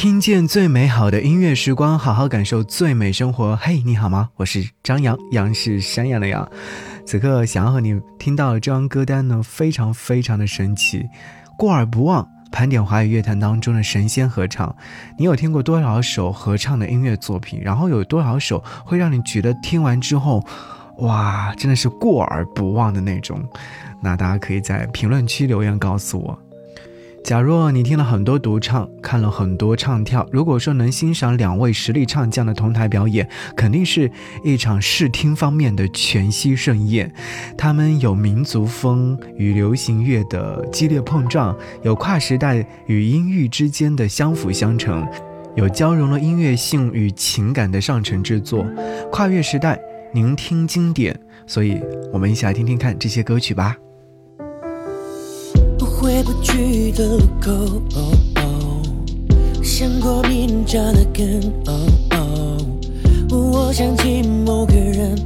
听见最美好的音乐时光，好好感受最美生活。嘿，你好吗？我是张扬，杨是山羊的羊。此刻想要和你听到的这张歌单呢，非常非常的神奇，过而不忘。盘点华语乐坛当中的神仙合唱，你有听过多少首合唱的音乐作品？然后有多少首会让你觉得听完之后，哇，真的是过而不忘的那种？那大家可以在评论区留言告诉我。假若你听了很多独唱，看了很多唱跳，如果说能欣赏两位实力唱将的同台表演，肯定是一场视听方面的全息盛宴。他们有民族风与流行乐的激烈碰撞，有跨时代与音域之间的相辅相成，有交融了音乐性与情感的上乘之作，跨越时代，聆听经典。所以，我们一起来听听看这些歌曲吧。回不去的路口，想过比你扎得更深。我想起某个人，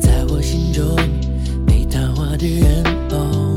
在我心中被淡化的人。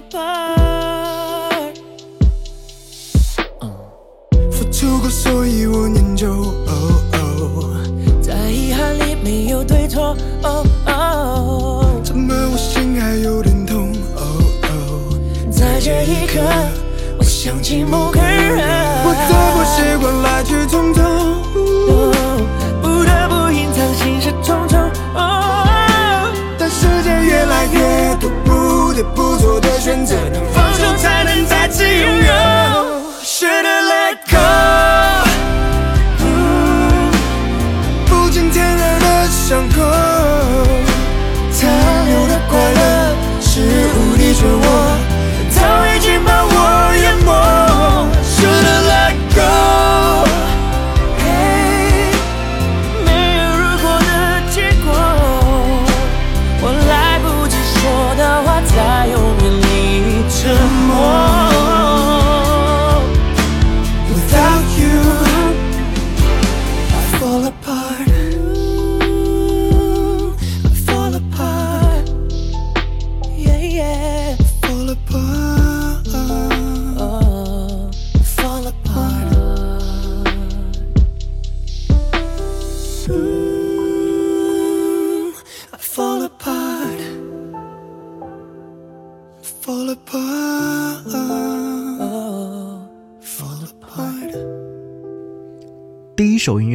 付出过，所以我念旧。在遗憾里没有对错。怎么我心还有点痛？在这一刻，我想起某个人。不做的选择，能放手才能。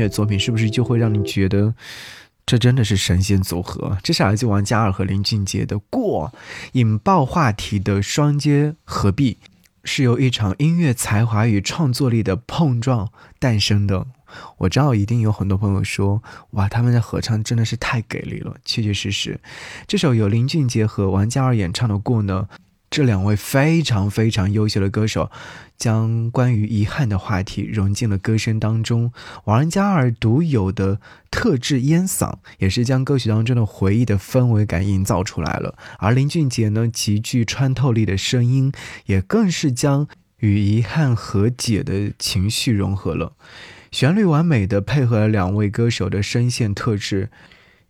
作品是不是就会让你觉得，这真的是神仙组合？这下来自王嘉尔和林俊杰的《过》，引爆话题的双街合璧，是由一场音乐才华与创作力的碰撞诞生的。我知道一定有很多朋友说，哇，他们的合唱真的是太给力了，确确实实，这首由林俊杰和王嘉尔演唱的《过》呢。这两位非常非常优秀的歌手，将关于遗憾的话题融进了歌声当中。王嘉加尔独有的特质烟嗓，也是将歌曲当中的回忆的氛围感营造出来了。而林俊杰呢，极具穿透力的声音，也更是将与遗憾和解的情绪融合了。旋律完美的配合了两位歌手的声线特质，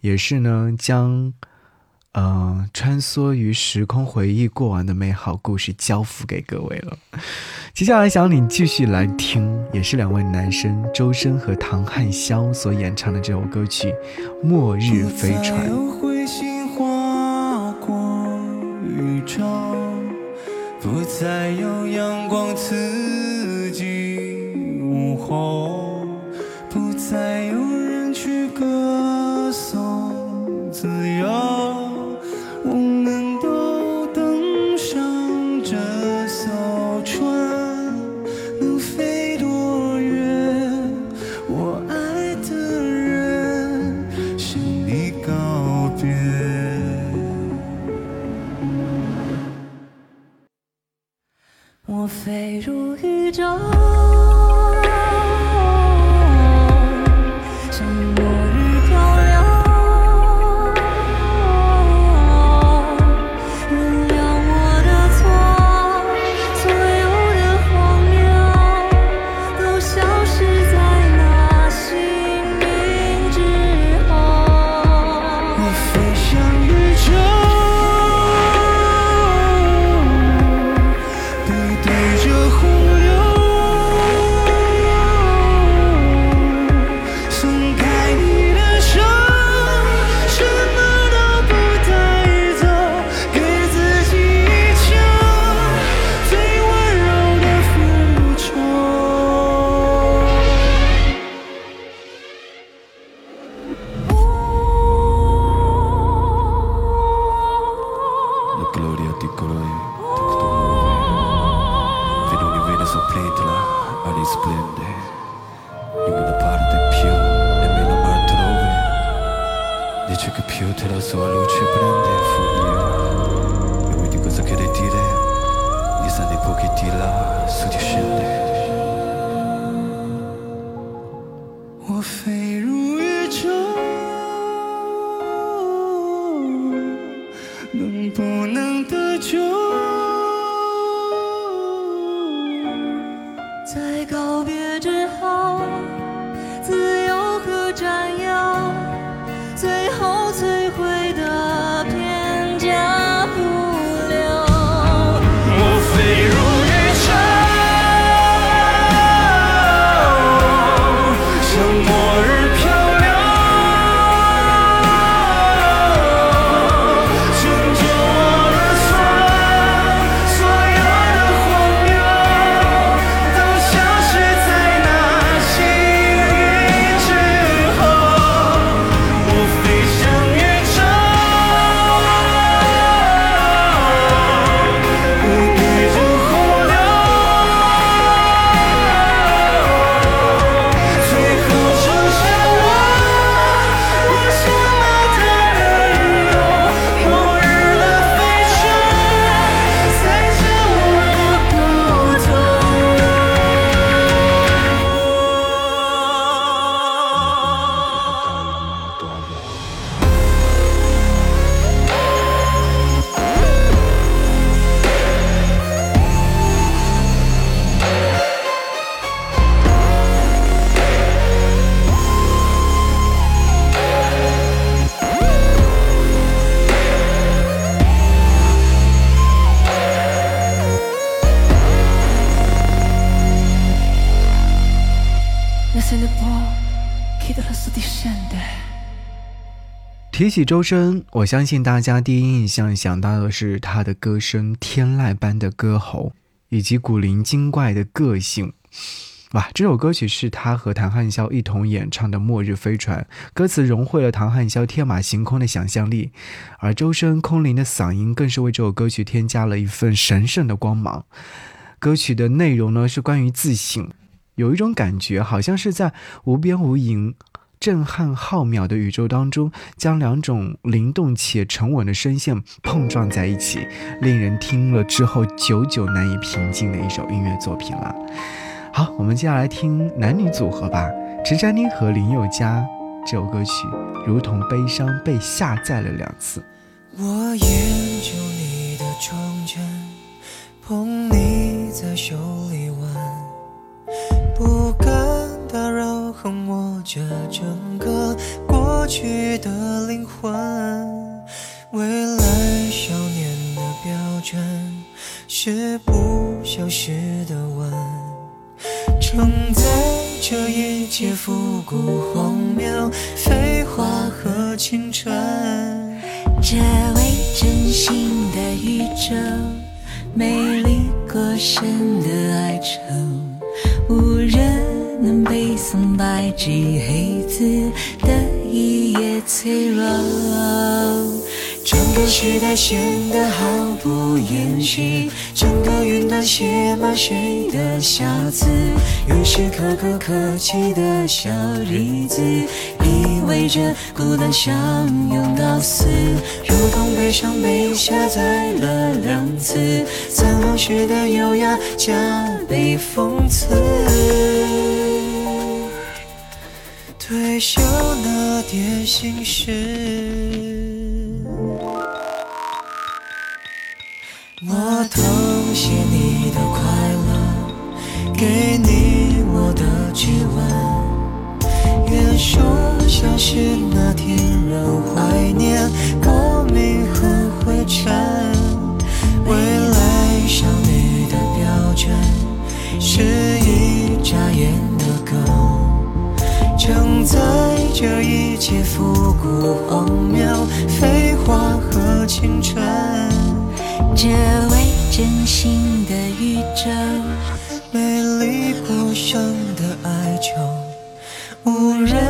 也是呢将。呃，穿梭于时空，回忆过往的美好故事，交付给各位了。接下来想你继续来听，也是两位男生周深和唐汉霄所演唱的这首歌曲《末日飞船》。不再有阳光刺激午后。提起周深，我相信大家第一印象想到的是他的歌声，天籁般的歌喉，以及古灵精怪的个性。哇，这首歌曲是他和唐汉霄一同演唱的《末日飞船》，歌词融汇了唐汉霄天马行空的想象力，而周深空灵的嗓音更是为这首歌曲添加了一份神圣的光芒。歌曲的内容呢，是关于自信，有一种感觉，好像是在无边无垠。震撼浩渺的宇宙当中，将两种灵动且沉稳的声线碰撞在一起，令人听了之后久久难以平静的一首音乐作品了。好，我们接下来听男女组合吧，陈嘉妮和林宥嘉这首歌曲，如同悲伤被下载了两次。我研究你你的捧在手里玩，不横握着整个过去的灵魂，未来少年的标准是不消失的吻，承载着一切复古荒谬、废话和青春。这位真心的宇宙，美丽过深的爱愁。背松白纸黑字的一页脆弱，整个时代显得毫不掩饰，整个云端写满谁的瑕疵，于是可歌可泣的小日子，意味着孤单相拥到死，如同悲伤被下载了两次，苍茫雪的优雅加倍讽刺。退休那点心事，我偷袭你的快乐，给你我的指纹。愿说感谢那天，让怀念过敏和灰尘。为这一切复古荒谬，废话和青春。这位真心的宇宙，美丽不生的哀愁，无人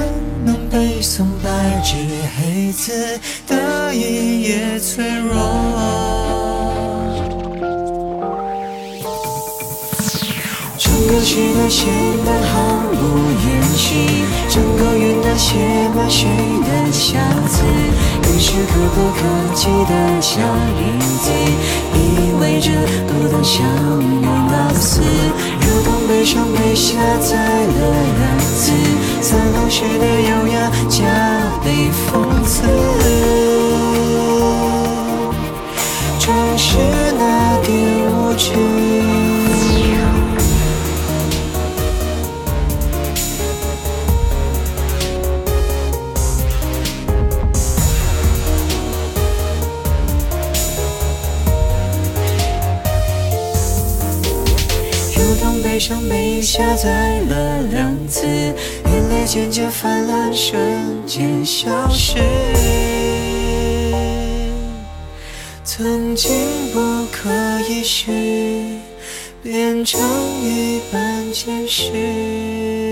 能背诵白纸黑字的一页脆弱。过去都简单毫不掩饰，整个云南写满谁的瑕疵，于是可不可及的小一子，意味着孤单像年老死，如同悲伤被下载了两次，苍老写的优雅加倍讽刺，只是那点无知。悲伤被下载了两次，眼泪渐渐泛滥，瞬间消失。曾经不可一世，变成一般记事。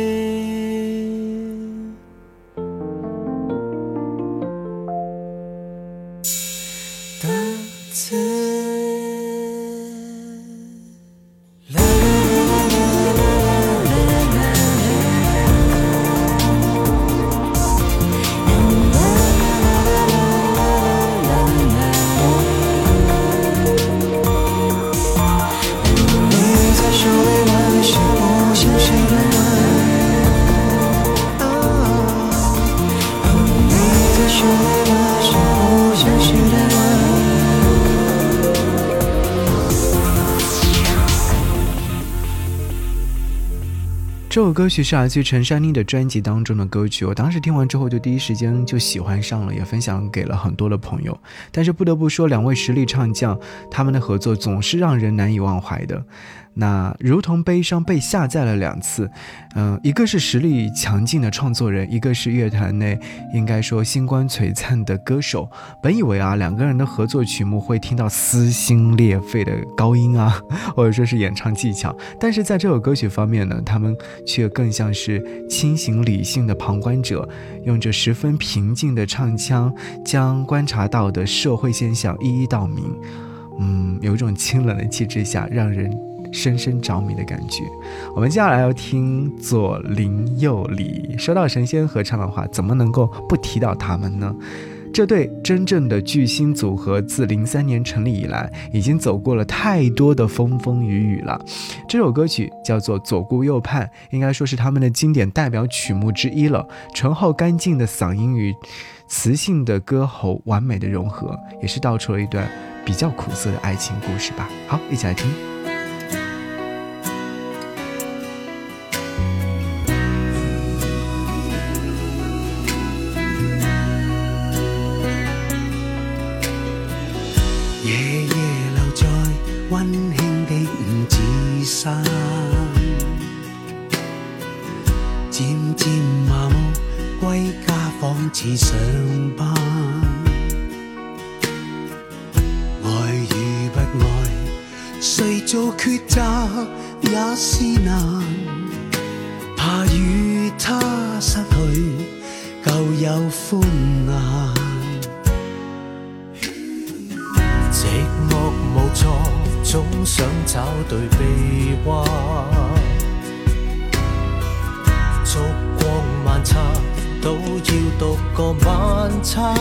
歌曲是来自陈珊妮的专辑当中的歌曲，我当时听完之后就第一时间就喜欢上了，也分享给了很多的朋友。但是不得不说，两位实力唱将他们的合作总是让人难以忘怀的。那如同悲伤被下载了两次，嗯，一个是实力强劲的创作人，一个是乐坛内应该说星光璀璨的歌手。本以为啊，两个人的合作曲目会听到撕心裂肺的高音啊，或者说是演唱技巧，但是在这首歌曲方面呢，他们却更像是清醒理性的旁观者，用着十分平静的唱腔，将观察到的社会现象一一道明。嗯，有一种清冷的气质下，让人。深深着迷的感觉。我们接下来要听左邻右里。说到神仙合唱的话，怎么能够不提到他们呢？这对真正的巨星组合，自零三年成立以来，已经走过了太多的风风雨雨了。这首歌曲叫做《左顾右盼》，应该说是他们的经典代表曲目之一了。醇厚干净的嗓音与磁性的歌喉完美的融合，也是道出了一段比较苦涩的爱情故事吧。好，一起来听。想找对臂弯，烛光晚餐都要独个晚餐。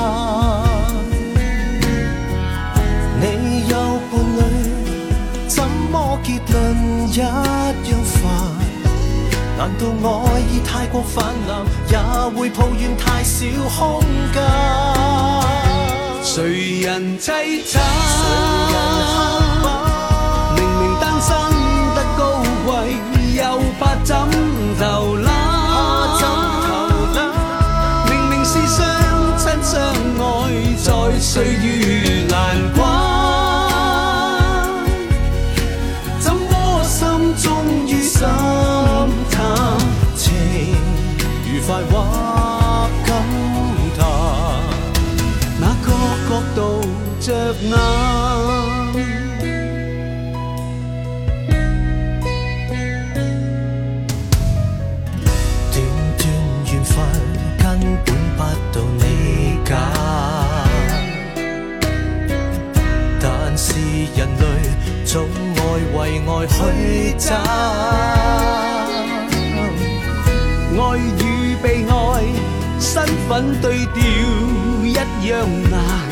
你有伴侣，怎么结论一样烦？难道爱意太过泛滥，也会抱怨太少空间？谁人猜测？短短缘分根本不到你家，但是人类总爱为爱去争，爱与被爱身份对调一样难。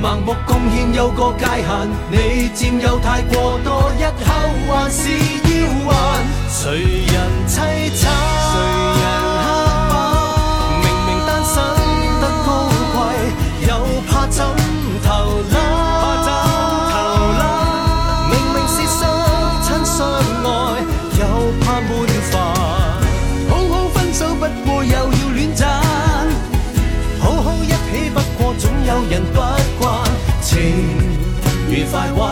盲目贡献有个界限，你占有太过多，日后还是要还，谁人凄惨？if I want.